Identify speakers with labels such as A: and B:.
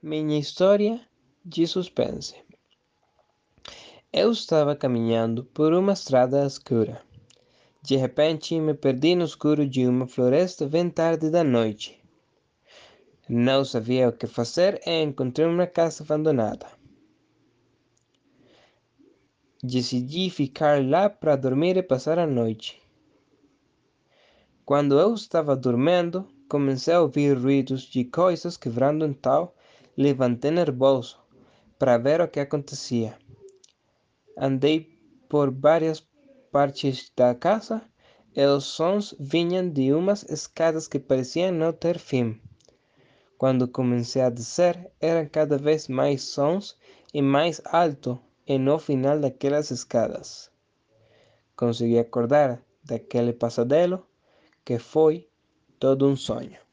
A: Minha história de suspense. Eu estava caminhando por uma estrada escura. De repente, me perdi no escuro de uma floresta bem tarde da noite. Não sabia o que fazer e encontrei uma casa abandonada. Decidi ficar lá para dormir e passar a noite. Quando eu estava dormindo, comecei a ouvir ruídos de coisas quebrando então levantei nervoso para ver o que acontecia. Andei por várias partes da casa e os sons vinham de umas escadas que pareciam não ter fim. Quando comecei a descer, eram cada vez mais sons e mais alto e no final daquelas escadas. Consegui acordar daquele pesadelo que foi todo um sonho.